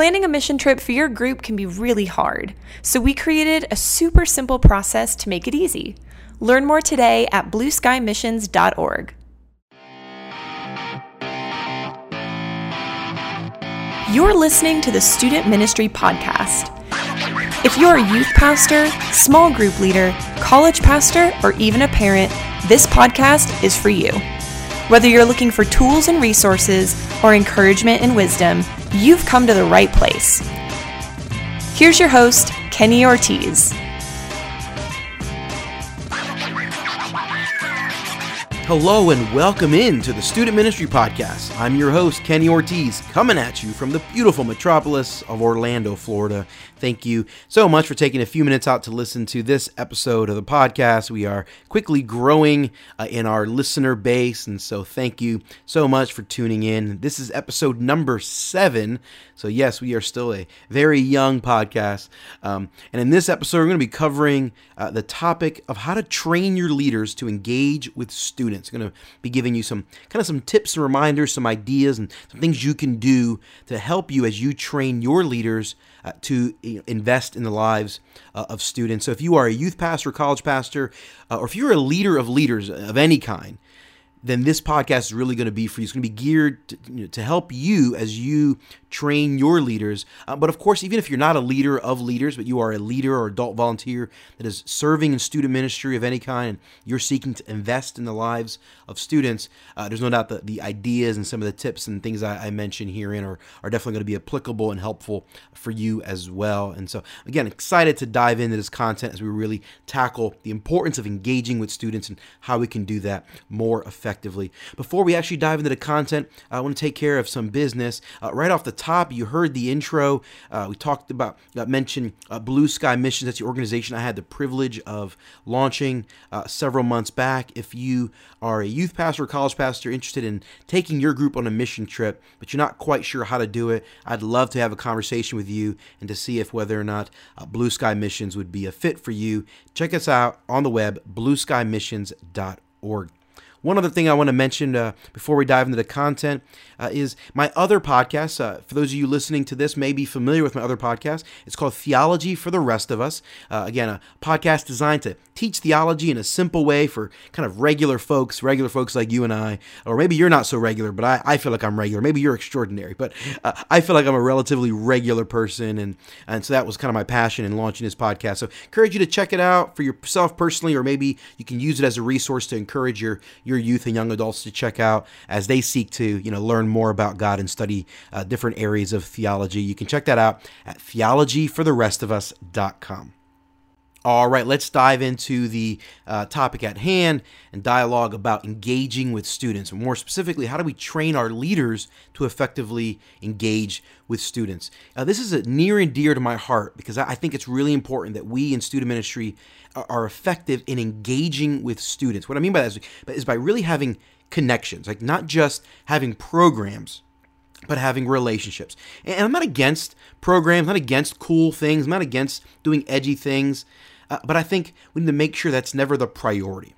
Planning a mission trip for your group can be really hard, so we created a super simple process to make it easy. Learn more today at blueskymissions.org. You're listening to the Student Ministry Podcast. If you're a youth pastor, small group leader, college pastor, or even a parent, this podcast is for you. Whether you're looking for tools and resources or encouragement and wisdom, you've come to the right place. Here's your host, Kenny Ortiz. Hello and welcome in to the Student Ministry Podcast. I'm your host, Kenny Ortiz, coming at you from the beautiful metropolis of Orlando, Florida. Thank you so much for taking a few minutes out to listen to this episode of the podcast. We are quickly growing uh, in our listener base, and so thank you so much for tuning in. This is episode number seven. So, yes, we are still a very young podcast. Um, and in this episode, we're going to be covering uh, the topic of how to train your leaders to engage with students. I'm going to be giving you some kind of some tips and reminders, some ideas, and some things you can do to help you as you train your leaders uh, to invest in the lives uh, of students. So if you are a youth pastor, college pastor, uh, or if you're a leader of leaders of any kind, then this podcast is really going to be for you. It's going to be geared to, you know, to help you as you train your leaders. Uh, but of course, even if you're not a leader of leaders, but you are a leader or adult volunteer that is serving in student ministry of any kind, and you're seeking to invest in the lives of students, uh, there's no doubt that the ideas and some of the tips and things I, I mentioned herein are, are definitely going to be applicable and helpful for you as well. And so, again, excited to dive into this content as we really tackle the importance of engaging with students and how we can do that more effectively. Before we actually dive into the content, I want to take care of some business. Uh, right off the top, you heard the intro. Uh, we talked about, uh, mentioned Blue Sky Missions. That's the organization I had the privilege of launching uh, several months back. If you are a youth pastor or college pastor interested in taking your group on a mission trip, but you're not quite sure how to do it, I'd love to have a conversation with you and to see if whether or not uh, Blue Sky Missions would be a fit for you. Check us out on the web, blueskymissions.org. One other thing I want to mention uh, before we dive into the content uh, is my other podcast. Uh, for those of you listening to this, may be familiar with my other podcast. It's called Theology for the Rest of Us. Uh, again, a podcast designed to teach theology in a simple way for kind of regular folks, regular folks like you and I, or maybe you're not so regular, but I, I feel like I'm regular. Maybe you're extraordinary, but uh, I feel like I'm a relatively regular person, and and so that was kind of my passion in launching this podcast. So, encourage you to check it out for yourself personally, or maybe you can use it as a resource to encourage your youth and young adults to check out as they seek to you know learn more about God and study uh, different areas of theology. You can check that out at theologyfortherestofus.com. All right, let's dive into the uh, topic at hand and dialogue about engaging with students. More specifically, how do we train our leaders to effectively engage with students? Uh, this is near and dear to my heart because I think it's really important that we in student ministry are, effective in engaging with students. What I mean by that is, is by really having connections, like not just having programs but having relationships. And I'm not against programs, not against cool things, I'm not against doing edgy things, uh, but I think we need to make sure that's never the priority.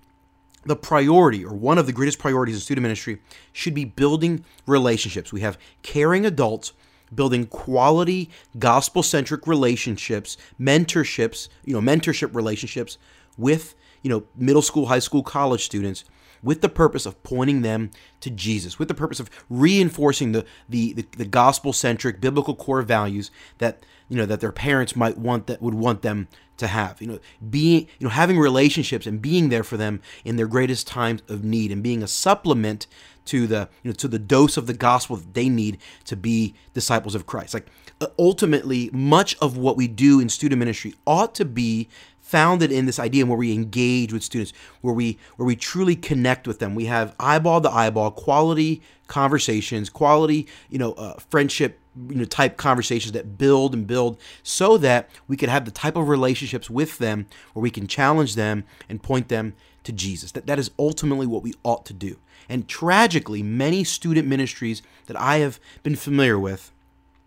The priority, or one of the greatest priorities in student ministry, should be building relationships. We have caring adults building quality gospel centric relationships, mentorships, you know, mentorship relationships with, you know, middle school, high school, college students with the purpose of pointing them to Jesus, with the purpose of reinforcing the the, the, the gospel centric biblical core values that you know that their parents might want that would want them to have. You know, being you know having relationships and being there for them in their greatest times of need and being a supplement to the you know to the dose of the gospel that they need to be disciples of Christ. Like uh, ultimately, much of what we do in student ministry ought to be founded in this idea where we engage with students, where we where we truly connect with them. We have eyeball to eyeball, quality conversations, quality you know uh, friendship you know type conversations that build and build, so that we could have the type of relationships with them where we can challenge them and point them to Jesus. That that is ultimately what we ought to do. And tragically, many student ministries that I have been familiar with,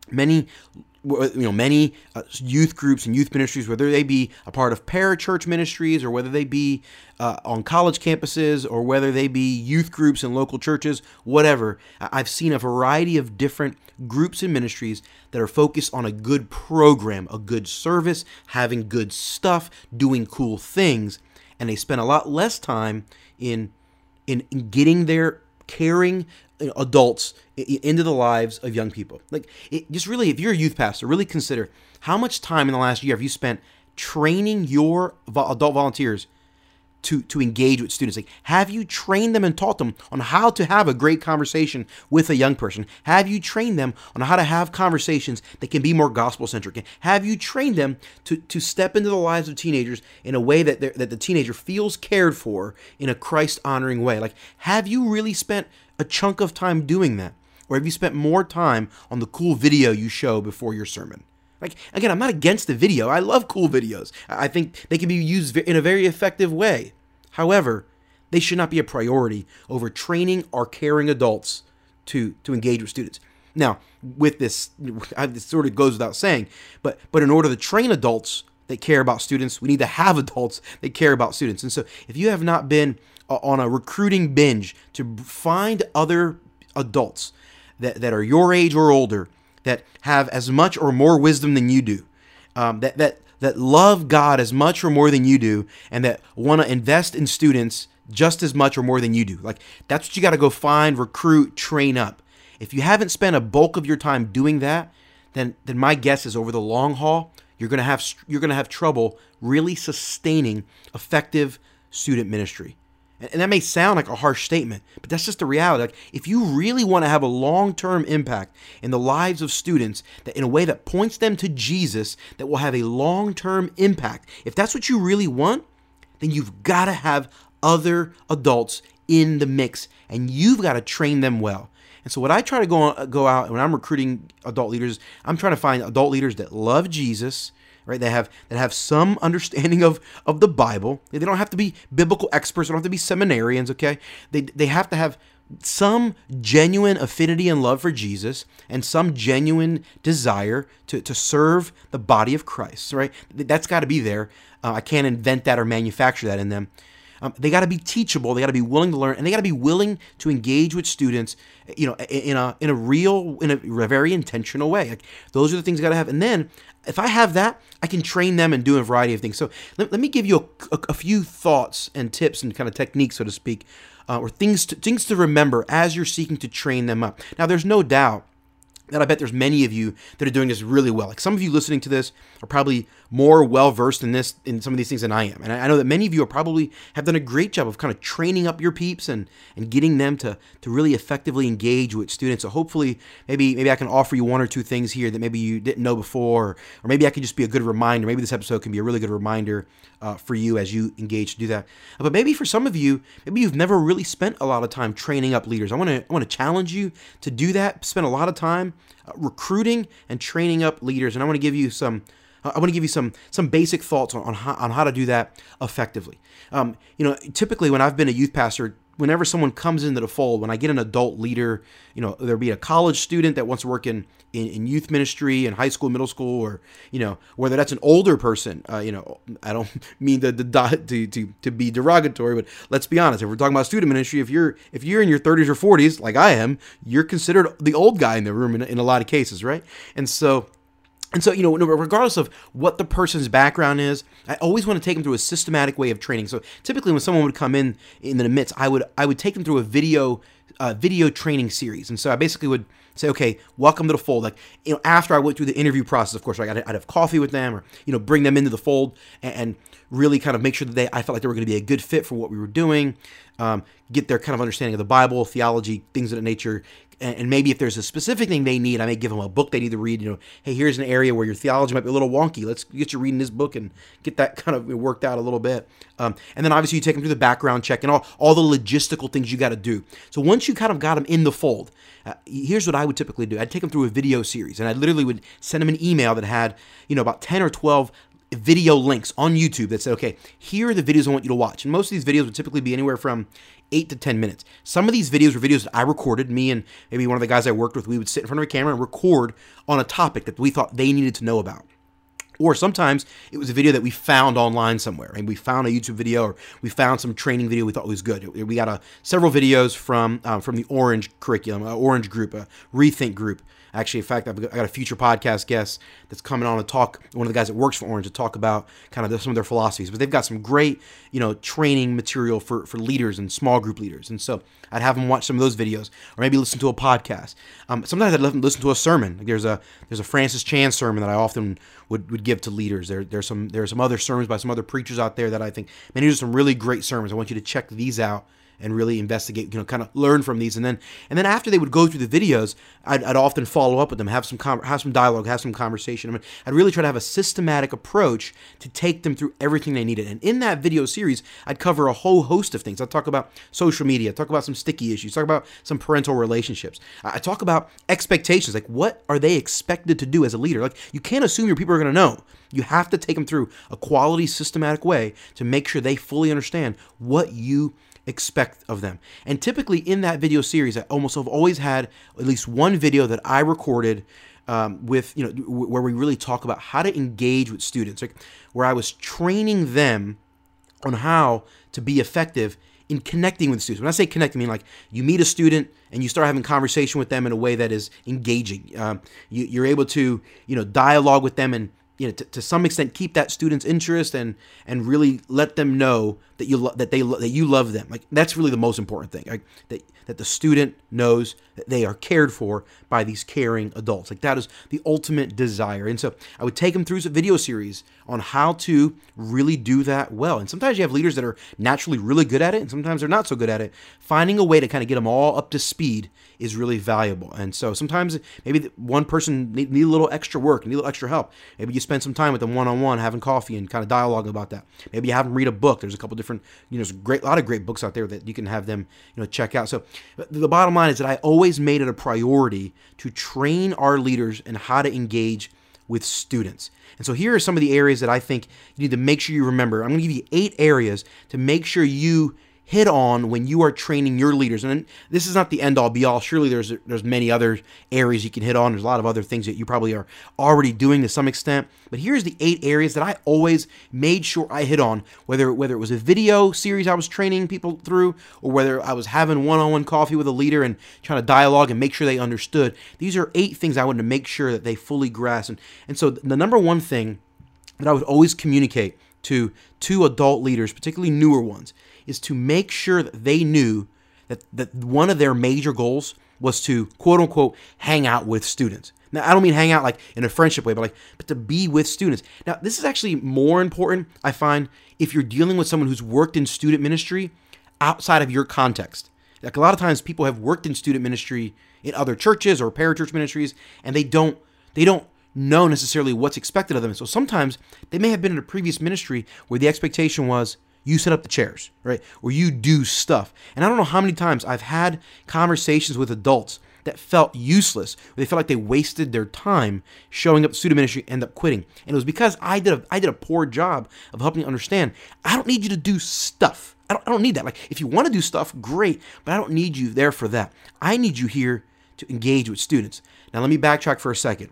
many you know many uh, youth groups and youth ministries whether they be a part of parachurch ministries or whether they be uh, on college campuses or whether they be youth groups in local churches whatever i've seen a variety of different groups and ministries that are focused on a good program a good service having good stuff doing cool things and they spend a lot less time in in, in getting their caring adults into the lives of young people. Like, it, just really, if you're a youth pastor, really consider how much time in the last year have you spent training your adult volunteers to to engage with students? Like, have you trained them and taught them on how to have a great conversation with a young person? Have you trained them on how to have conversations that can be more gospel centric? Have you trained them to to step into the lives of teenagers in a way that that the teenager feels cared for in a Christ honoring way? Like, have you really spent a chunk of time doing that? Or have you spent more time on the cool video you show before your sermon? Like, again, I'm not against the video. I love cool videos. I think they can be used in a very effective way. However, they should not be a priority over training our caring adults to, to engage with students. Now, with this, this sort of goes without saying, but but in order to train adults that care about students, we need to have adults that care about students. And so, if you have not been uh, on a recruiting binge to find other adults that, that are your age or older that have as much or more wisdom than you do, um, that, that, that love God as much or more than you do, and that want to invest in students just as much or more than you do. Like, that's what you got to go find, recruit, train up. If you haven't spent a bulk of your time doing that, then, then my guess is over the long haul, you're going to have you're going to have trouble really sustaining effective student ministry. And that may sound like a harsh statement, but that's just the reality. Like, if you really want to have a long term impact in the lives of students that in a way that points them to Jesus, that will have a long term impact, if that's what you really want, then you've got to have other adults in the mix and you've got to train them well. And so, what I try to go, go out when I'm recruiting adult leaders, I'm trying to find adult leaders that love Jesus right? They have that have some understanding of of the Bible. They don't have to be biblical experts. They don't have to be seminarians. Okay, they they have to have some genuine affinity and love for Jesus and some genuine desire to, to serve the body of Christ, right? That's got to be there. Uh, I can't invent that or manufacture that in them. Um, they got to be teachable. They got to be willing to learn, and they got to be willing to engage with students, you know, in a in a real, in a very intentional way. Like, those are the things got to have. And then if I have that, I can train them and do a variety of things. So let, let me give you a, a, a, few thoughts and tips and kind of techniques, so to speak, uh, or things to, things to remember as you're seeking to train them up. Now, there's no doubt that I bet there's many of you that are doing this really well. Like some of you listening to this are probably more well versed in this in some of these things than I am. And I know that many of you are probably have done a great job of kind of training up your peeps and and getting them to to really effectively engage with students. So hopefully maybe maybe I can offer you one or two things here that maybe you didn't know before, or maybe I can just be a good reminder. Maybe this episode can be a really good reminder uh, for you as you engage to do that. But maybe for some of you, maybe you've never really spent a lot of time training up leaders. I want to I want to challenge you to do that. Spend a lot of time uh, recruiting and training up leaders, and I want to give you some I want to give you some some basic thoughts on, on, how, on how to do that effectively. Um, you know, typically when I've been a youth pastor, whenever someone comes into the fold, when I get an adult leader, you know, there be a college student that wants to work in, in, in, youth ministry in high school, middle school, or, you know, whether that's an older person, uh, you know, I don't mean to, to, to, to be derogatory, but let's be honest. If we're talking about student ministry, if you're, if you're in your 30s or 40s, like I am, you're considered the old guy in the room in, in a lot of cases, right? And so, and so, you know, regardless of what the person's background is, I always want to take them through a systematic way of training. So typically, when someone would come in in the midst, I would I would take them through a video uh, video training series. And so I basically would say, okay, welcome to the fold. Like, you know, after I went through the interview process, of course, I'd, I'd have coffee with them or, you know, bring them into the fold and, and really kind of make sure that they, I felt like they were going to be a good fit for what we were doing, um, get their kind of understanding of the Bible, theology, things of that nature, and maybe if there's a specific thing they need, I may give them a book they need to read. You know, hey, here's an area where your theology might be a little wonky. Let's get you reading this book and get that kind of worked out a little bit. Um, and then obviously you take them through the background check and all, all the logistical things you got to do. So once you kind of got them in the fold, uh, here's what I would typically do. I'd take them through a video series, and I literally would send them an email that had you know about 10 or 12 video links on YouTube that said, okay, here are the videos I want you to watch. And most of these videos would typically be anywhere from eight to 10 minutes. Some of these videos were videos that I recorded. Me and maybe one of the guys I worked with, we would sit in front of a camera and record on a topic that we thought they needed to know about. Or sometimes it was a video that we found online somewhere, and we found a YouTube video or we found some training video we thought was good. We got a, several videos from um, from the Orange curriculum, uh, Orange group, a Rethink group. Actually, in fact, I've got a future podcast guest that's coming on to talk. One of the guys that works for Orange to talk about kind of some of their philosophies. But they've got some great, you know, training material for for leaders and small group leaders. And so I'd have them watch some of those videos, or maybe listen to a podcast. Um, sometimes I'd listen to a sermon. Like there's a there's a Francis Chan sermon that I often would, would give to leaders. There there's some there's some other sermons by some other preachers out there that I think man, these are some really great sermons. I want you to check these out and really investigate, you know, kind of learn from these. And then, and then after they would go through the videos, I'd, I'd often follow up with them, have some com- have some dialogue, have some conversation. I mean, I'd really try to have a systematic approach to take them through everything they needed. And in that video series, I'd cover a whole host of things. I'd talk about social media, talk about some sticky issues, talk about some parental relationships. I talk about expectations, like what are they expected to do as a leader? Like you can't assume your people are going to know. You have to take them through a quality, systematic way to make sure they fully understand what you expect of them. And typically in that video series, I almost have always had at least one video that I recorded um, with, you know, where we really talk about how to engage with students, like where I was training them on how to be effective in connecting with students. When I say connecting, I mean like you meet a student and you start having conversation with them in a way that is engaging. Um, you, you're able to, you know, dialogue with them and you know, to some extent keep that student's interest and and really let them know that you lo- that they lo- that you love them. Like that's really the most important thing. Like that that the student knows that they are cared for by these caring adults. Like that is the ultimate desire. And so I would take them through a video series on how to really do that well. And sometimes you have leaders that are naturally really good at it, and sometimes they're not so good at it. Finding a way to kind of get them all up to speed is really valuable. And so sometimes maybe one person need, need a little extra work, need a little extra help. Maybe you spend some time with them one on one, having coffee and kind of dialogue about that. Maybe you have them read a book. There's a couple different, you know, there's great a lot of great books out there that you can have them, you know, check out. So the bottom line is that I always made it a priority to train our leaders in how to engage with students. And so here are some of the areas that I think you need to make sure you remember. I'm going to give you eight areas to make sure you hit on when you are training your leaders. And this is not the end all be all. Surely there's there's many other areas you can hit on. There's a lot of other things that you probably are already doing to some extent. But here's the eight areas that I always made sure I hit on, whether whether it was a video series I was training people through, or whether I was having one-on-one coffee with a leader and trying to dialogue and make sure they understood. These are eight things I wanted to make sure that they fully grasp. And, and so the number one thing that I would always communicate to two adult leaders, particularly newer ones, is to make sure that they knew that, that one of their major goals was to quote unquote hang out with students. Now I don't mean hang out like in a friendship way, but like but to be with students. Now this is actually more important, I find, if you're dealing with someone who's worked in student ministry outside of your context. Like a lot of times people have worked in student ministry in other churches or parachurch ministries and they don't they don't know necessarily what's expected of them. So sometimes they may have been in a previous ministry where the expectation was you set up the chairs, right? Or you do stuff. And I don't know how many times I've had conversations with adults that felt useless. They felt like they wasted their time showing up to student ministry, end up quitting. And it was because I did a I did a poor job of helping you understand. I don't need you to do stuff. I don't, I don't need that. Like if you want to do stuff, great, but I don't need you there for that. I need you here to engage with students. Now let me backtrack for a second.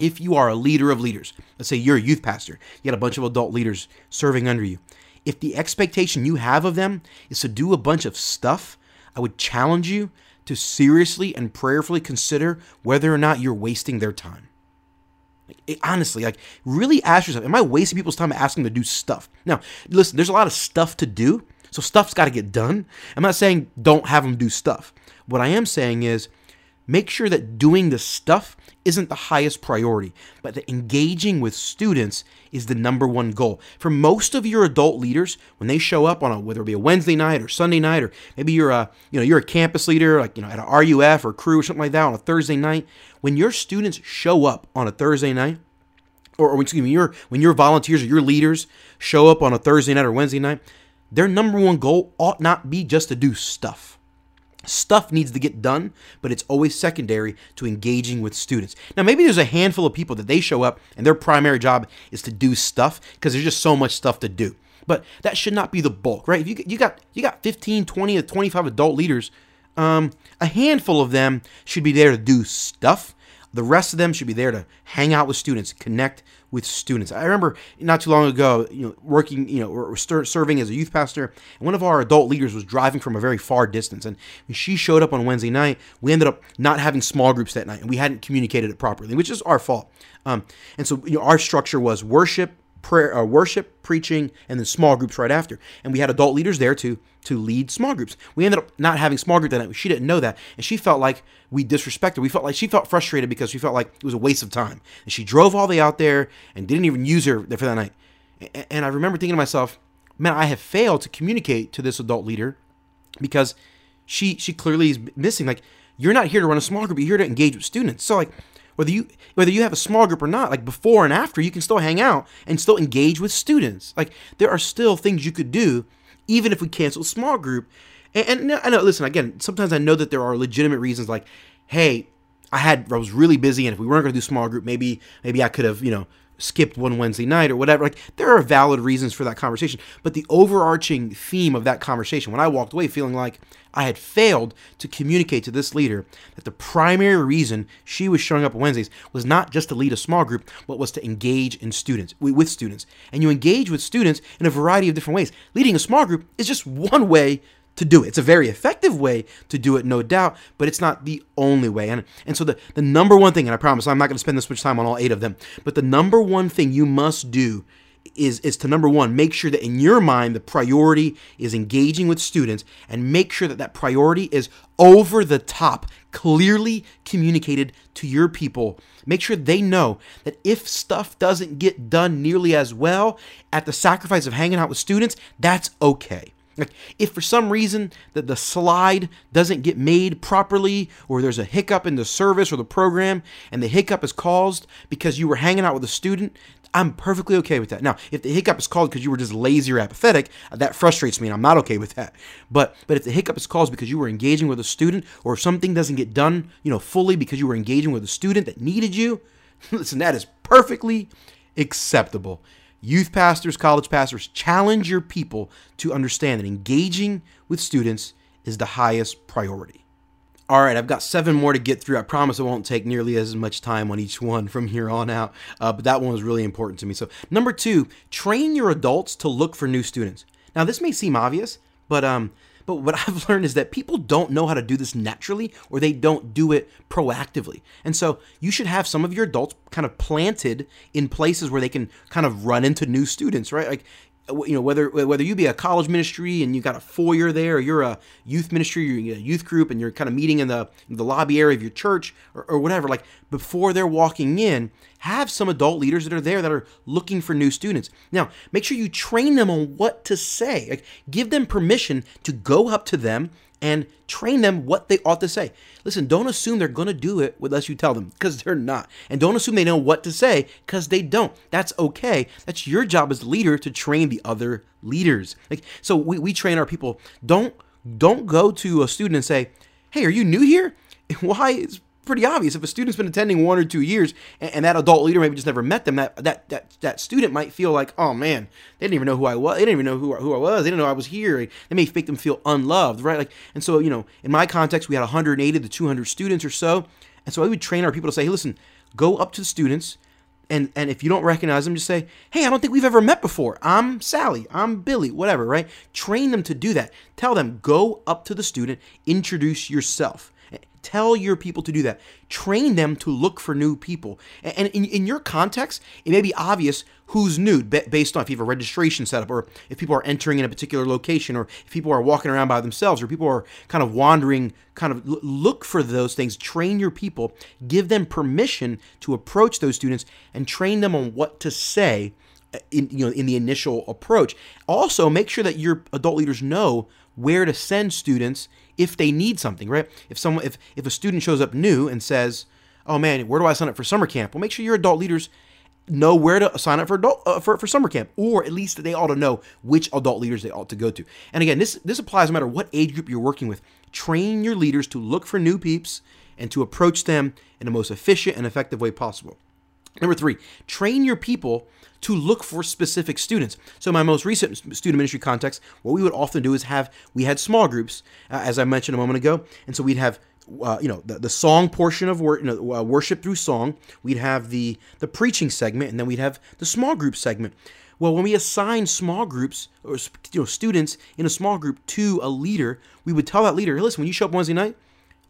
If you are a leader of leaders, let's say you're a youth pastor, you got a bunch of adult leaders serving under you if the expectation you have of them is to do a bunch of stuff, I would challenge you to seriously and prayerfully consider whether or not you're wasting their time. Like, it, honestly, like really ask yourself, am I wasting people's time asking them to do stuff? Now, listen, there's a lot of stuff to do, so stuff's got to get done. I'm not saying don't have them do stuff. What I am saying is make sure that doing the stuff isn't the highest priority, but that engaging with students is the number one goal. For most of your adult leaders, when they show up on a whether it be a Wednesday night or Sunday night, or maybe you're a you know you're a campus leader like you know at a RUF or Cru or something like that on a Thursday night, when your students show up on a Thursday night, or, or excuse me, your when your volunteers or your leaders show up on a Thursday night or Wednesday night, their number one goal ought not be just to do stuff. Stuff needs to get done, but it's always secondary to engaging with students. Now, maybe there's a handful of people that they show up and their primary job is to do stuff because there's just so much stuff to do. but that should not be the bulk, right? If you, you got you got 15, 20 to 25 adult leaders, um, a handful of them should be there to do stuff. The rest of them should be there to hang out with students, connect with students. I remember not too long ago, you know, working, you know, or serving as a youth pastor, and one of our adult leaders was driving from a very far distance, and she showed up on Wednesday night, we ended up not having small groups that night, and we hadn't communicated it properly, which is our fault. Um, and so, you know, our structure was worship, prayer, uh, worship, preaching, and then small groups right after. And we had adult leaders there to to lead small groups. We ended up not having small group that night. She didn't know that, and she felt like we disrespected. Her. We felt like she felt frustrated because she felt like it was a waste of time. And she drove all the way out there and didn't even use her for that night. And I remember thinking to myself, man, I have failed to communicate to this adult leader because she she clearly is missing. Like you're not here to run a small group. You're here to engage with students. So like whether you whether you have a small group or not like before and after you can still hang out and still engage with students. Like there are still things you could do even if we cancel small group. And, and I know listen again sometimes I know that there are legitimate reasons like hey I had I was really busy and if we weren't going to do small group maybe maybe I could have you know skipped one Wednesday night or whatever. Like there are valid reasons for that conversation, but the overarching theme of that conversation, when I walked away feeling like I had failed to communicate to this leader that the primary reason she was showing up on Wednesdays was not just to lead a small group, but was to engage in students with students. And you engage with students in a variety of different ways. Leading a small group is just one way to do it. It's a very effective way to do it, no doubt, but it's not the only way. And and so the, the number one thing, and I promise I'm not going to spend this much time on all eight of them, but the number one thing you must do is is to number one make sure that in your mind the priority is engaging with students and make sure that that priority is over the top clearly communicated to your people make sure they know that if stuff doesn't get done nearly as well at the sacrifice of hanging out with students that's okay like if for some reason that the slide doesn't get made properly or there's a hiccup in the service or the program and the hiccup is caused because you were hanging out with a student, I'm perfectly okay with that. Now, if the hiccup is caused because you were just lazy or apathetic, uh, that frustrates me and I'm not okay with that. But but if the hiccup is caused because you were engaging with a student or if something doesn't get done, you know, fully because you were engaging with a student that needed you, listen, that is perfectly acceptable. Youth pastors, college pastors, challenge your people to understand that engaging with students is the highest priority. All right, I've got seven more to get through. I promise it won't take nearly as much time on each one from here on out, uh, but that one was really important to me. So, number two, train your adults to look for new students. Now, this may seem obvious, but um, but what I've learned is that people don't know how to do this naturally or they don't do it proactively. And so you should have some of your adults kind of planted in places where they can kind of run into new students, right? Like you know whether whether you be a college ministry and you got a foyer there, or you're a youth ministry, you're a youth group, and you're kind of meeting in the in the lobby area of your church or, or whatever. Like before they're walking in, have some adult leaders that are there that are looking for new students. Now, make sure you train them on what to say. Like, give them permission to go up to them and train them what they ought to say. Listen, don't assume they're going to do it unless you tell them because they're not. And don't assume they know what to say because they don't. That's okay. That's your job as leader to train the other leaders. Like so we, we train our people. Don't don't go to a student and say, "Hey, are you new here?" Why is pretty obvious. If a student's been attending one or two years and, and, that adult leader maybe just never met them, that, that that that student might feel like, oh man, they didn't even know who I was. They didn't even know who, who I was. They didn't know I was here. They may make them feel unloved, right? Like, and so you know, in my context, we had 180 to 200 students or so, and so I would train our people to say, hey, listen, go up to the students. And, and if you don't recognize them, just say, hey, I don't think we've ever met before. I'm Sally. I'm Billy, whatever, right? Train them to do that. Tell them, go up to the student, introduce yourself. Tell your people to do that. Train them to look for new people. And in, in your context, it may be obvious who's new based on if you have a registration set up or if people are entering in a particular location or if people are walking around by themselves or people are kind of wandering, kind of look for those things. Train your people. Give them permission to approach those students and train them on what to say uh, in you know in the initial approach. Also, make sure that your adult leaders know where to send students if they need something, right? If someone if if a student shows up new and says, "Oh man, where do I sign up for summer camp?" Well, make sure your adult leaders know where to sign up for adult uh, for, for summer camp or at least they ought to know which adult leaders they ought to go to and again this this applies no matter what age group you're working with train your leaders to look for new peeps and to approach them in the most efficient and effective way possible Number three, train your people to look for specific students. So, my most recent student ministry context, what we would often do is have we had small groups, uh, as I mentioned a moment ago, and so we'd have uh, you know the, the song portion of wor- you know, uh, worship through song. We'd have the the preaching segment, and then we'd have the small group segment. Well, when we assign small groups or you know students in a small group to a leader, we would tell that leader, hey, listen, when you show up Wednesday night,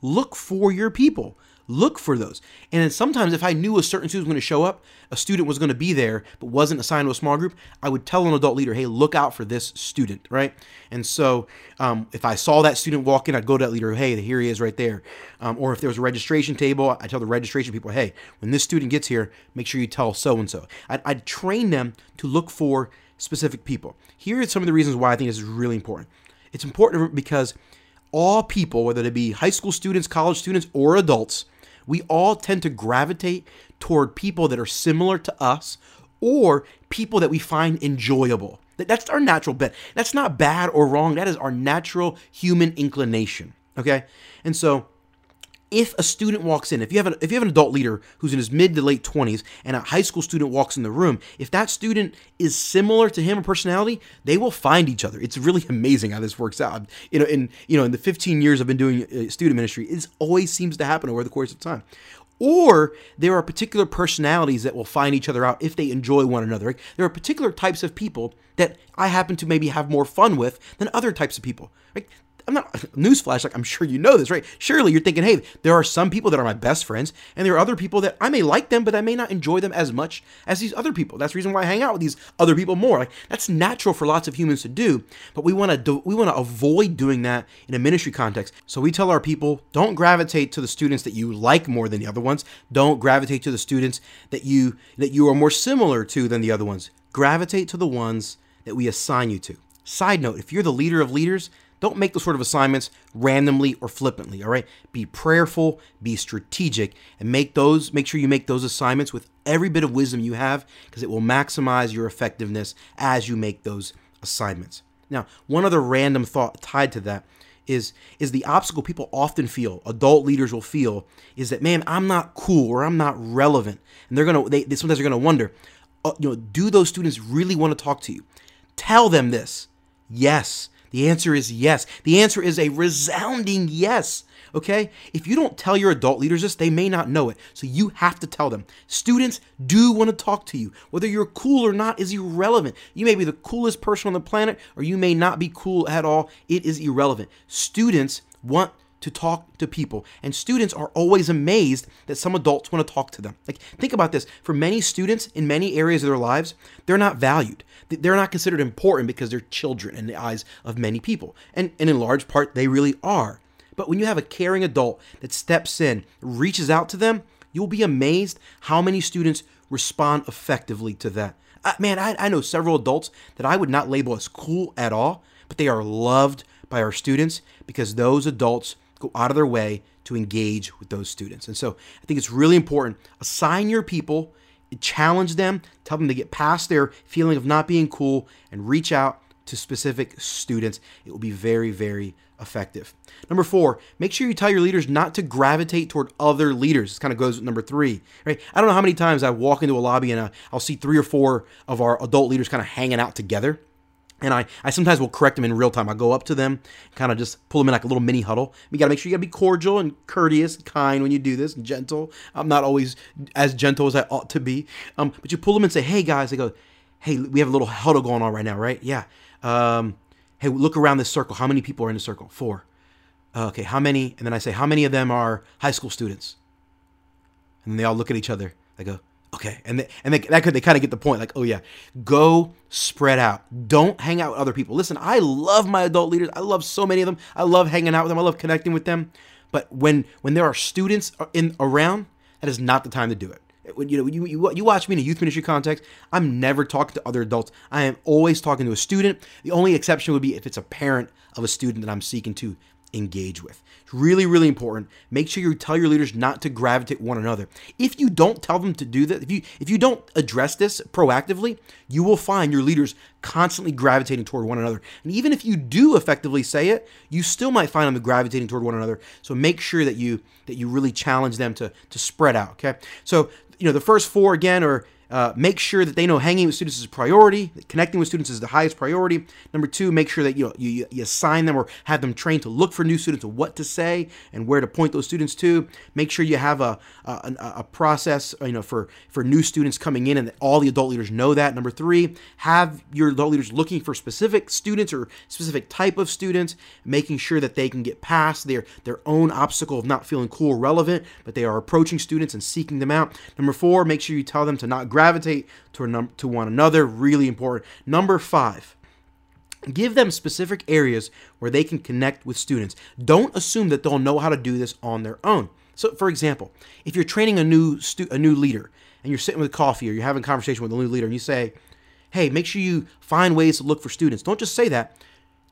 look for your people look for those. And then sometimes if I knew a certain student was going to show up, a student was going to be there but wasn't assigned to a small group, I would tell an adult leader, hey, look out for this student, right? And so um, if I saw that student walk in, I'd go to that leader, hey, here he is right there. Um, or if there was a registration table, I tell the registration people, hey, when this student gets here, make sure you tell so and so. I'd train them to look for specific people. Here are some of the reasons why I think this is really important. It's important because all people, whether they be high school students, college students, or adults, we all tend to gravitate toward people that are similar to us or people that we find enjoyable. That's our natural bent. That's not bad or wrong. That is our natural human inclination. Okay? And so if a student walks in, if you have an, if you have an adult leader who's in his mid to late 20s and a high school student walks in the room, if that student is similar to him in personality, they will find each other. It's really amazing how this works out. You know, in you know, in the 15 years I've been doing uh, student ministry, it always seems to happen over the course of time. Or there are particular personalities that will find each other out if they enjoy one another. There are particular types of people that I happen to maybe have more fun with than other types of people. I'm not newsflash, like I'm sure you know this, right? Surely you're thinking, hey, there are some people that are my best friends, and there are other people that I may like them, but I may not enjoy them as much as these other people. That's the reason why I hang out with these other people more. Like that's natural for lots of humans to do, but we want to do, we want to avoid doing that in a ministry context. So we tell our people, don't gravitate to the students that you like more than the other ones. Don't gravitate to the students that you that you are more similar to than the other ones. Gravitate to the ones that we assign you to. Side note, if you're the leader of leaders, don't make those sort of assignments randomly or flippantly, all right? Be prayerful, be strategic, and make those make sure you make those assignments with every bit of wisdom you have because it will maximize your effectiveness as you make those assignments. Now, one other random thought tied to that is is the obstacle people often feel, adult leaders will feel, is that man, I'm not cool or I'm not relevant, and they're gonna they, they sometimes they're gonna wonder, uh, you know, do those students really want to talk to you? Tell them this. Yes, the answer is yes. The answer is a resounding yes. Okay? If you don't tell your adult leaders this, they may not know it. So you have to tell them. Students do want to talk to you. Whether you're cool or not is irrelevant. You may be the coolest person on the planet, or you may not be cool at all. It is irrelevant. Students want to talk to people. And students are always amazed that some adults want to talk to them. Like, think about this. For many students in many areas of their lives, they're not valued. They're not considered important because they're children in the eyes of many people. And, and in large part, they really are. But when you have a caring adult that steps in, reaches out to them, you'll be amazed how many students respond effectively to that. Man, I, I know several adults that I would not label as cool at all, but they are loved by our students because those adults go out of their way to engage with those students. And so I think it's really important. Assign your people, challenge them, tell them to get past their feeling of not being cool and reach out to specific students. It will be very, very effective. Number four, make sure you tell your leaders not to gravitate toward other leaders. This kind of goes with number three, right? I don't know how many times I walk into a lobby and uh, I'll see three or four of our adult leaders kind of hanging out together. And I, I sometimes will correct them in real time. I go up to them, kind of just pull them in like a little mini huddle. You got to make sure you got to be cordial and courteous, and kind when you do this, and gentle. I'm not always as gentle as I ought to be. Um, but you pull them and say, "Hey guys," they go, "Hey, we have a little huddle going on right now, right? Yeah. Um, hey, look around this circle. How many people are in the circle? Four. Uh, okay, how many? And then I say, how many of them are high school students? And they all look at each other. They go, okay and they, and they, that could they kind of get the point like oh yeah go spread out. Don't hang out with other people. Listen i love my adult leaders. I love so many of them. I love hanging out with them. I love connecting with them. But when when there are students in around that is not the time to do it. You know you, you, you watch me in a youth ministry context i'm never talking to other adults. I am always talking to a student. The only exception would be if it's a parent of a student that i'm seeking to engage with. It's really, really important. Make sure you tell your leaders not to gravitate one another. If you don't tell them to do that, if you if you don't address this proactively, you will find your leaders constantly gravitating toward one another. And even if you do effectively say it, you still might find them gravitating toward one another. So make sure that you that you really challenge them to to spread out. Okay. So you know, the first four again are uh, make sure that they know hanging with students is a priority. Connecting with students is the highest priority. Number two, make sure that you, you, you assign them or have them trained to look for new students, what to say and where to point those students to. Make sure you have a, a, a process you know for, for new students coming in and all the adult leaders know that. Number three, have your adult leaders looking for specific students or specific type of students, making sure that they can get past their, their own obstacle of not feeling cool or relevant, but they are approaching students and seeking them out. Number four, make sure you tell them to not gravitate to, num- to one another. Really important. Number five, give them specific areas where they can connect with students. Don't assume that they'll know how to do this on their own. So, for example, if you're training a new stu- a new leader and you're sitting with coffee or you're having a conversation with a new leader and you say, "Hey, make sure you find ways to look for students." Don't just say that.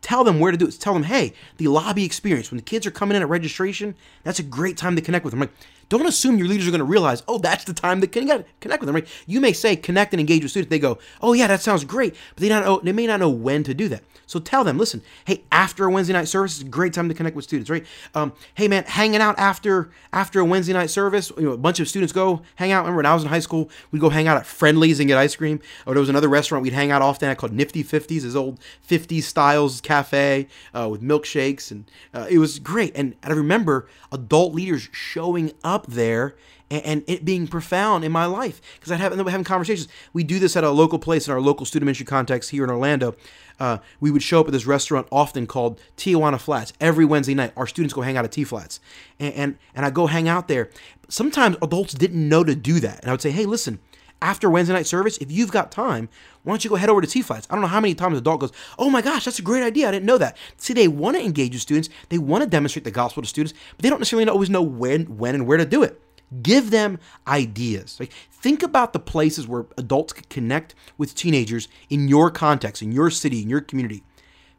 Tell them where to do it. Tell them, "Hey, the lobby experience when the kids are coming in at registration, that's a great time to connect with them." Like, don't assume your leaders are going to realize, oh, that's the time to connect, connect with them. Right? You may say connect and engage with students. They go, oh yeah, that sounds great, but they not know, they may not know when to do that. So tell them, listen, hey, after a Wednesday night service is a great time to connect with students, right? Um, hey man, hanging out after after a Wednesday night service, you know, a bunch of students go hang out. Remember when I was in high school, we'd go hang out at Friendly's and get ice cream. Or there was another restaurant we'd hang out often at called Nifty Fifties, this old 50s styles cafe uh, with milkshakes, and uh, it was great. And I remember adult leaders showing up there and, and it being profound in my life because I'd have having conversations. We do this at a local place in our local student ministry context here in Orlando. Uh, we would show up at this restaurant often called Tijuana Flats every Wednesday night. Our students go hang out at T Flats, and, and and I go hang out there. Sometimes adults didn't know to do that, and I would say, hey, listen. After Wednesday night service, if you've got time, why don't you go head over to T Flats? I don't know how many times an adult goes, Oh my gosh, that's a great idea. I didn't know that. See, they want to engage with students, they want to demonstrate the gospel to students, but they don't necessarily always know when, when and where to do it. Give them ideas. Like think about the places where adults can connect with teenagers in your context, in your city, in your community.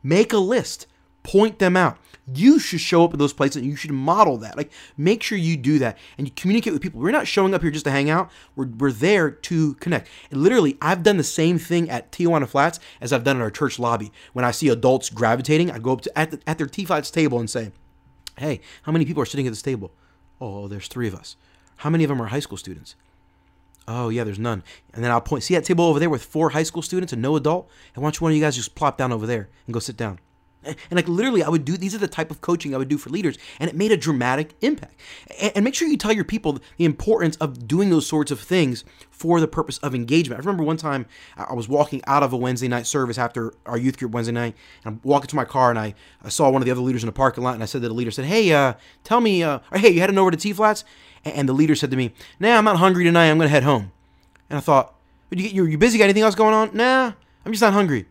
Make a list. Point them out. You should show up at those places and you should model that. Like make sure you do that and you communicate with people. We're not showing up here just to hang out. We're, we're there to connect. And literally, I've done the same thing at Tijuana Flats as I've done in our church lobby. When I see adults gravitating, I go up to at, the, at their T Flats table and say, Hey, how many people are sitting at this table? Oh, there's three of us. How many of them are high school students? Oh, yeah, there's none. And then I'll point, see that table over there with four high school students and no adult? And why don't you one of you guys just plop down over there and go sit down? And like literally, I would do these are the type of coaching I would do for leaders, and it made a dramatic impact. And, make sure you tell your people the importance of doing those sorts of things for the purpose of engagement. I remember one time I was walking out of a Wednesday night service after our youth group Wednesday night, and I'm walking to my car, and I, I saw one of the other leaders in the parking lot, and I said to the leader, said, "Hey, uh, tell me, uh, or, hey, you heading over to T Flats?" And the leader said to me, "Nah, I'm not hungry tonight. I'm gonna head home." And I thought, "You, you busy? Got anything else going on?" Nah, I'm just not hungry.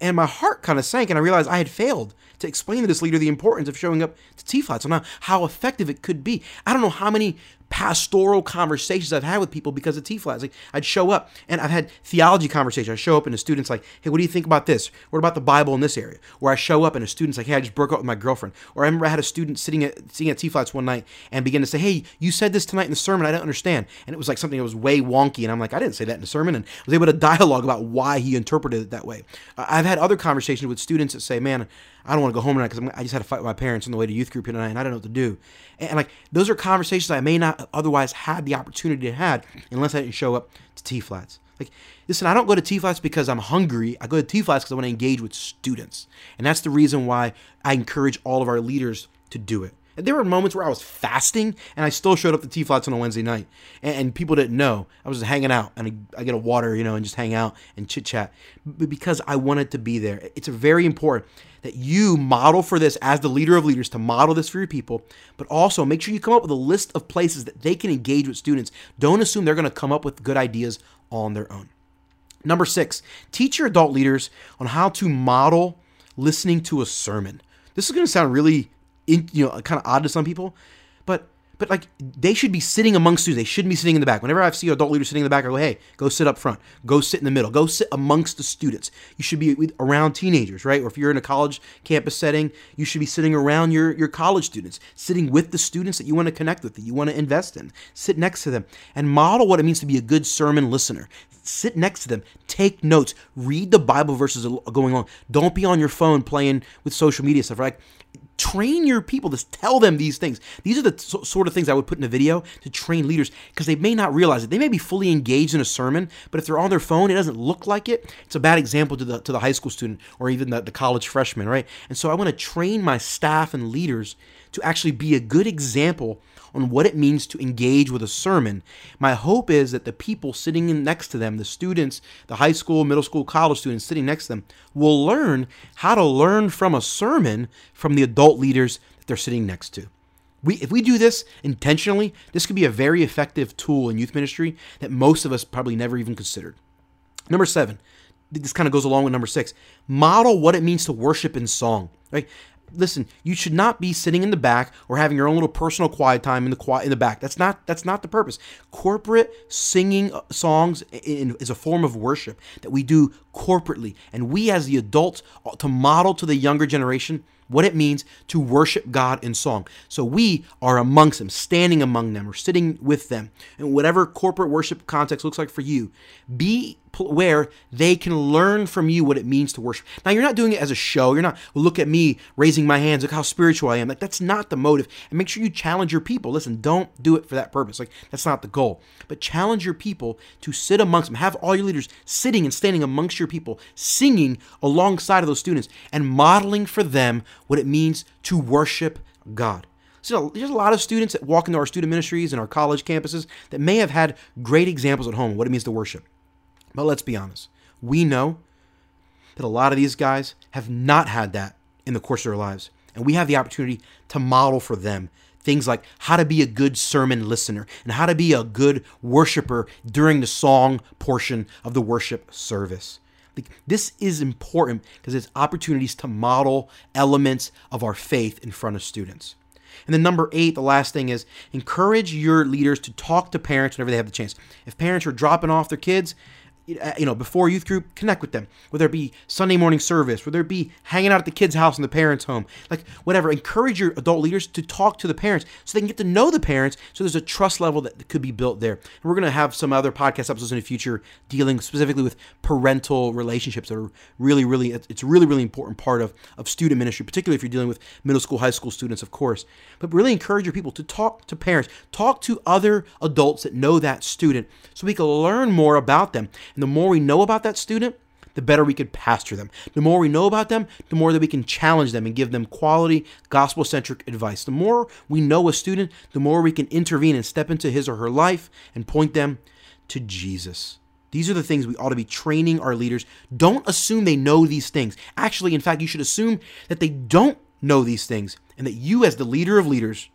And my heart kind of sank, and I realized I had failed to explain to this leader the importance of showing up to T flats and how effective it could be. I don't know how many pastoral conversations I've had with people because of T flats. Like I'd show up and I've had theology conversations. I show up and the students like, hey, what do you think about this? What about the Bible in this area? Where I show up and a student's like, hey, I just broke up with my girlfriend. Or I remember I had a student sitting at sitting at T flats one night and begin to say, hey, you said this tonight in the sermon. I don't understand. And it was like something that was way wonky. And I'm like, I didn't say that in the sermon. And I was able to dialogue about why he interpreted it that way. I've had other conversations with students that say, man, I don't want to go home tonight because I just had to fight with my parents on the way to youth group tonight, and I don't know what to do. And, and, like those are conversations I may not otherwise had the opportunity to had unless I didn't show up to T flats. Like, listen, I don't go to T flats because I'm hungry. I go to T flats because I want to engage with students, and that's the reason why I encourage all of our leaders to do it. And there were moments where I was fasting and I still showed up to T Flats on a Wednesday night. And, and, people didn't know. I was just hanging out and I, I, get a water, you know, and just hang out and chit chat. Because I wanted to be there. It's very important that you model for this as the leader of leaders to model this for your people, but also make sure you come up with a list of places that they can engage with students. Don't assume they're going to come up with good ideas on their own. Number six, teach your adult leaders on how to model listening to a sermon. This is going to sound really, in, you know, kind of odd to some people, but but like they should be sitting amongst students. They shouldn't be sitting in the back. Whenever I see adult leaders sitting in the back, I go, hey, go sit up front. Go sit in the middle. Go sit amongst the students. You should be around teenagers, right? Or if you're in a college campus setting, you should be sitting around your, your college students, sitting with the students that you want to connect with, that you want to invest in. Sit next to them and model what it means to be a good sermon listener. sit next to them, take notes, read the Bible verses going on. Don't be on your phone playing with social media stuff. Right? Train your people to tell them these things. These are the sort of things I would put in a video to train leaders because they may not realize it. They may be fully engaged in a sermon, but if they're on their phone, it doesn't look like it. It's a bad example to the to the high school student or even the, the college freshman, right? And so I want to train my staff and leaders to actually be a good example on what it means to engage with a sermon. My hope is that the people sitting next to them, the students, the high school, middle school, college students sitting next to them, will learn how to learn from a sermon from the adult leaders that they're sitting next to. We, if we do this intentionally, this could be a very effective tool in youth ministry that most of us probably never even considered. Number seven, this kind of goes along with number six. Model what it means to worship in song. Right? Listen, you should not be sitting in the back or having your own little personal quiet time in the quiet in the back. That's not that's not the purpose. Corporate singing uh, songs in, is a form of worship that we do corporately, and we as the adults uh, to model to the younger generation what it means to worship God in song. So we are amongst them, standing among them, or sitting with them, in whatever corporate worship context looks like for you. Be where they can learn from you what it means to worship. Now, you're not doing it as a show. You're not, look at me raising my hands, look how spiritual I am. Like, that's not the motive. And make sure you challenge your people. Listen, don't do it for that purpose. Like, that's not the goal. But challenge your people to sit amongst them. Have all your leaders sitting and standing amongst your people, singing alongside of those students and modeling for them what it means to worship God. So there's a lot of students that walk into our student ministries and our college campuses that may have had great examples at home what it means to worship. But let's be honest. We know that a lot of these guys have not had that in the course of their lives. And we have the opportunity to model for them things like how to be a good sermon listener and how to be a good worshiper during the song portion of the worship service. Like, this is important because it's opportunities to model elements of our faith in front of students. And then number eight, the last thing is encourage your leaders to talk to parents whenever they have the chance. If parents are dropping off their kids, Uh, you know, before youth group, connect with them. Whether it be Sunday morning service, whether it be hanging out at the kids' house in the parents' home, like whatever. Encourage your adult leaders to talk to the parents so they can get to know the parents. So there's a trust level that could be built there. And we're gonna have some other podcast episodes in the future dealing specifically with parental relationships that are really, really, it's a really, really important part of of student ministry, particularly if you're dealing with middle school, high school students, of course. But really encourage your people to talk to parents, talk to other adults that know that student, so we can learn more about them and the more we know about that student, the better we could pastor them. The more we know about them, the more that we can challenge them and give them quality, gospel centric advice. The more we know a student, the more we can intervene and step into his or her life and point them to Jesus. These are the things we ought to be training our leaders. Don't assume they know these things. Actually, in fact, you should assume that they don't know these things and that you, as the leader of leaders,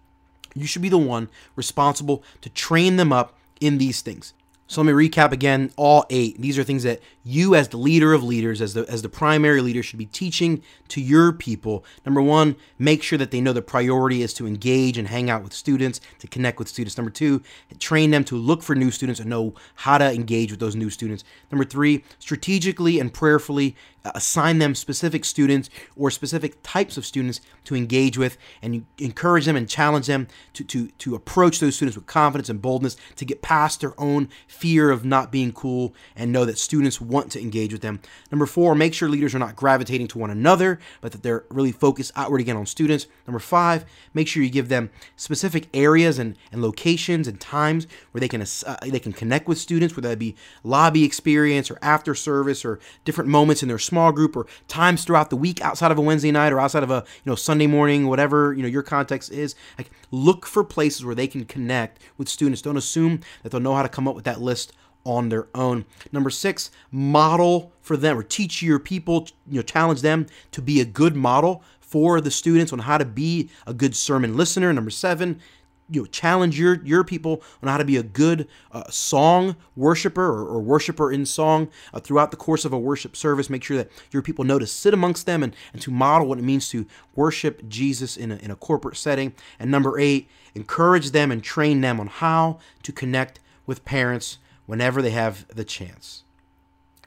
you should be the one responsible to train them up in these things. So let me recap again all eight. These are things that you as the leader of leaders, as the as the primary leader should be teaching to your people. Number 1, make sure that they know the priority is to engage and hang out with students, to connect with students. Number 2, train them to look for new students and know how to engage with those new students. Number 3, strategically and prayerfully uh, assign them specific students or specific types of students to engage with and encourage them and challenge them to, to, to approach those students with confidence and boldness to get past their own fear of not being cool and know that students want to engage with them. Number four, make sure leaders are not gravitating to one another, but that they're really focused outward again on students. Number five, make sure you give them specific areas and, and locations and times where they can uh, they can connect with students, whether that be lobby experience or after service or different moments in their small group or times throughout the week outside of a Wednesday night or outside of a you know Sunday morning, whatever you know your context is. Like look for places where they can connect with students. Don't assume that they'll know how to come up with that list on their own. Number six, model for them or teach your people, you know, challenge them to be a good model for the students on how to be a good sermon listener. Number seven, you know challenge your your people on how to be a good uh, song worshiper or, or, worshiper in song uh, throughout the course of a worship service make sure that your people know to sit amongst them and, and to model what it means to worship jesus in a, in a corporate setting and number eight encourage them and train them on how to connect with parents whenever they have the chance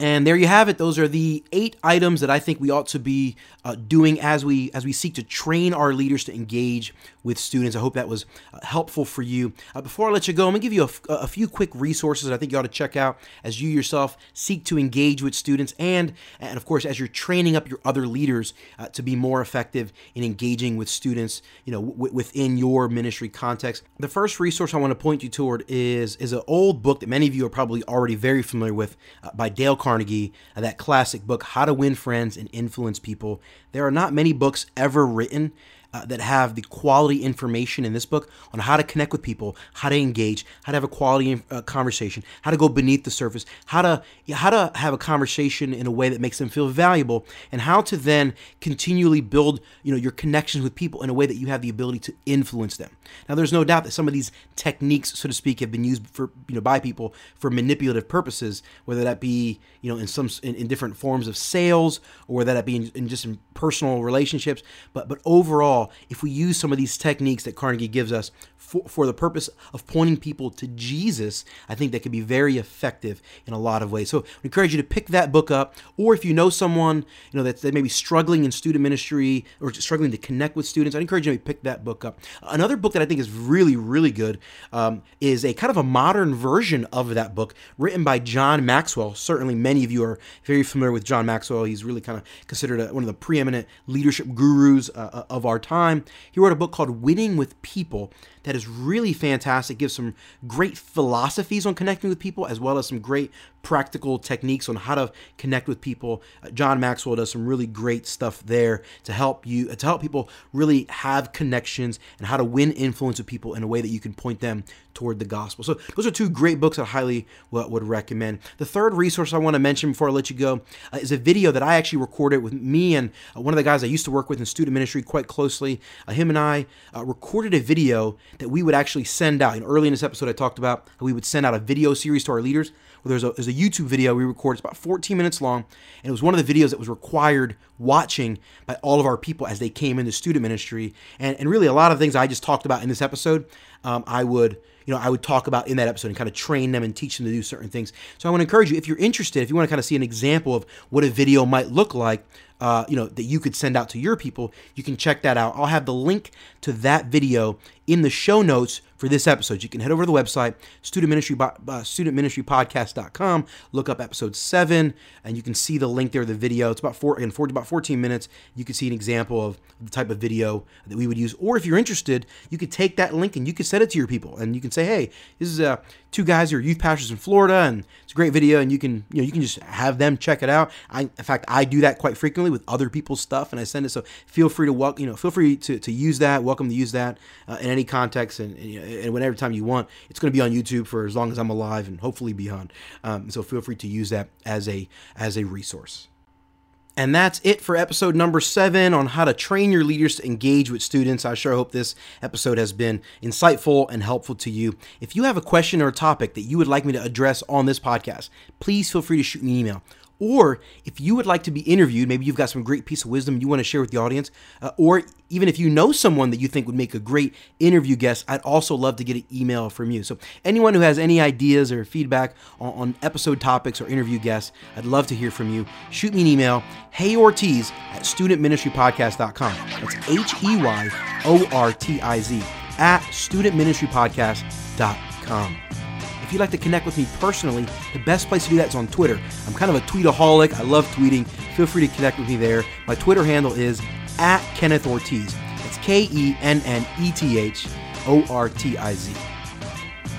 And there you have it. Those are the eight items that I think we ought to be uh, doing as we as we seek to train our leaders to engage with students. I hope that was uh, helpful for you. Uh, before I let you go, I'm gonna give you a, f- a few quick resources I think you ought to check out as you yourself seek to engage with students, and and of course as you're training up your other leaders uh, to be more effective in engaging with students. You know, w- within your ministry context. The first resource I want to point you toward is is an old book that many of you are probably already very familiar with uh, by Dale Carnegie. Uh, that classic book, How to Win Friends and Influence People. There are not many books ever written uh, that have the quality information in this book on how to connect with people, how to engage, how to have a quality uh, conversation, how to go beneath the surface, how to how to have a conversation in a way that makes them feel valuable, and how to then continually build you know your connections with people in a way that you have the ability to influence them. Now, there's no doubt that some of these techniques, so to speak, have been used for you know by people for manipulative purposes, whether that be you know in some in, in different forms of sales or whether that be in, in just in personal relationships. But but overall, if we use some of these techniques that Carnegie gives us for, for the purpose of pointing people to Jesus, I think that could be very effective in a lot of ways. So I encourage you to pick that book up, or if you know someone you know that, that may be struggling in student ministry or struggling to connect with students, I encourage you to pick that book up. Another book that I think is really really good um, is a kind of a modern version of that book written by John Maxwell. Certainly, many of you are very familiar with John Maxwell. He's really kind of considered a, one of the preeminent leadership gurus uh, of our time. He wrote a book called Winning with People that is really fantastic. Gives some great philosophies on connecting with people, as well as some great practical techniques on how to connect with people. Uh, John Maxwell does some really great stuff there to help you to help people really have connections and how to win influence with people in a way that you can point them toward the gospel. So those are two great books I highly would recommend. The third resource I want to mention before I let you go uh, is a video that I actually recorded with me and uh, one of the guys I used to work with in student ministry quite closely. Uh, him and I uh, recorded a video that we would actually send out. And early in this episode, I talked about we would send out a video series to our leaders. There's a, there's a YouTube video we recorded. It's about 14 minutes long, and it was one of the videos that was required watching by all of our people as they came into student ministry. And, and really, a lot of things I just talked about in this episode, um, I would you know, I would talk about in that episode and kind of train them and teach them to do certain things. So I want to encourage you, if you're interested, if you want to kind of see an example of what a video might look like, uh, you know, that you could send out to your people, you can check that out. I'll have the link to that video in the show notes for this episode. You can head over to the website, student ministry, uh, studentministrypodcast.com, look up episode seven, and you can see the link there, the video. It's about four, again, 40, about 14 minutes. You can see an example of the type of video that we would use. Or if you're interested, you could take that link and you could send it to your people and you can say, hey, this is uh, two guys who are youth pastors in Florida and it's a great video and you can, you know, you can just have them check it out. I, in fact, I do that quite frequently with other people's stuff and I send it. So feel free to, welcome, you know, feel free to, to use that. Welcome to use that uh, in any context and, and, and whenever time you want. It's going to be on YouTube for as long as I'm alive and hopefully beyond. Um, so feel free to use that as a as a resource. And that's it for episode number seven on how to train your leaders to engage with students. I sure hope this episode has been insightful and helpful to you. If you have a question or a topic that you would like me to address on this podcast, please feel free to shoot me an email. Or if you would like to be interviewed, maybe you've got some great piece of wisdom you want to share with the audience, uh, or even if you know someone that you think would make a great interview guest, I'd also love to get an email from you. So, anyone who has any ideas or feedback on, on episode topics or interview guests, I'd love to hear from you. Shoot me an email, heyortiz at studentministrypodcast.com. That's H E Y O R T I Z at studentministrypodcast.com. If you'd like to connect with me personally, the best place to do that is on Twitter. I'm kind of a tweetaholic. I love tweeting. Feel free to connect with me there. My Twitter handle is at Kenneth Ortiz. K E N N E T H O R T I Z.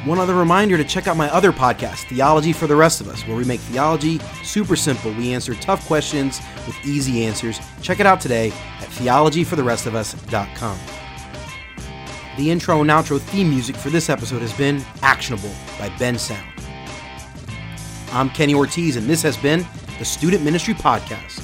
One other reminder to check out my other podcast, Theology for the Rest of Us, where we make theology super simple. We answer tough questions with easy answers. Check it out today at theologyfortherestofus.com. The intro and outro theme music for this episode has been Actionable by Bensound. I'm Kenny Ortiz, and this has been the Student Ministry Podcast.